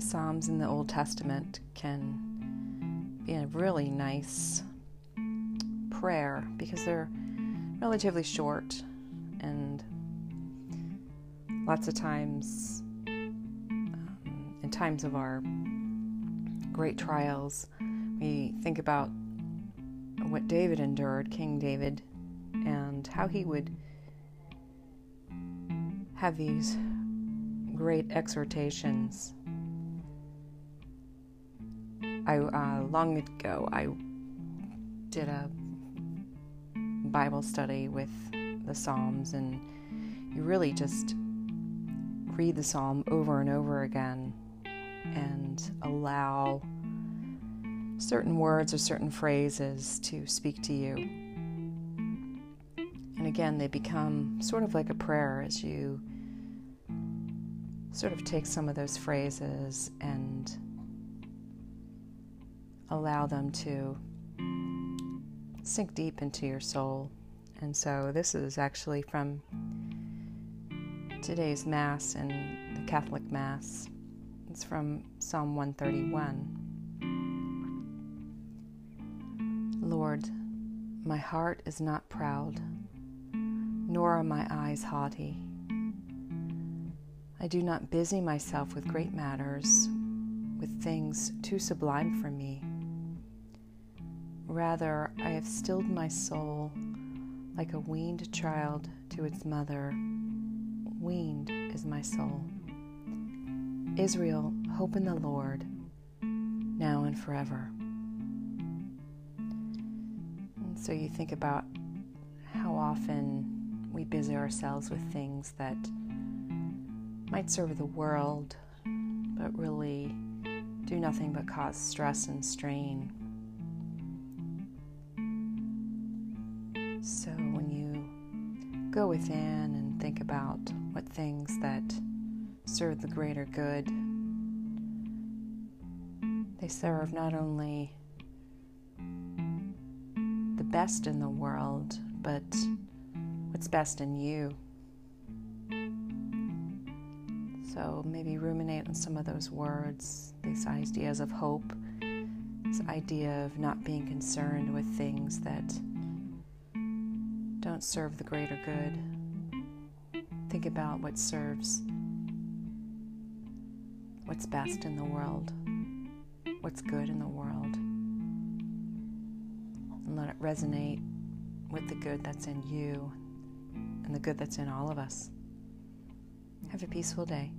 Psalms in the Old Testament can be a really nice prayer because they're relatively short and lots of times um, in times of our great trials we think about what David endured, King David, and how he would have these great exhortations. I uh, long ago I did a Bible study with the Psalms, and you really just read the Psalm over and over again and allow certain words or certain phrases to speak to you. And again, they become sort of like a prayer as you sort of take some of those phrases and allow them to sink deep into your soul. And so, this is actually from today's Mass and the Catholic Mass. It's from Psalm 131. Lord, my heart is not proud, nor are my eyes haughty. I do not busy myself with great matters, with things too sublime for me. Rather, I have stilled my soul like a weaned child to its mother. Weaned is my soul. Israel, hope in the Lord, now and forever. And so you think about how often we busy ourselves with things that might serve the world, but really do nothing but cause stress and strain. Go within and think about what things that serve the greater good, they serve not only the best in the world, but what's best in you. So maybe ruminate on some of those words, these ideas of hope, this idea of not being concerned with things that don't serve the greater good. Think about what serves, what's best in the world, what's good in the world and let it resonate with the good that's in you and the good that's in all of us. Have a peaceful day.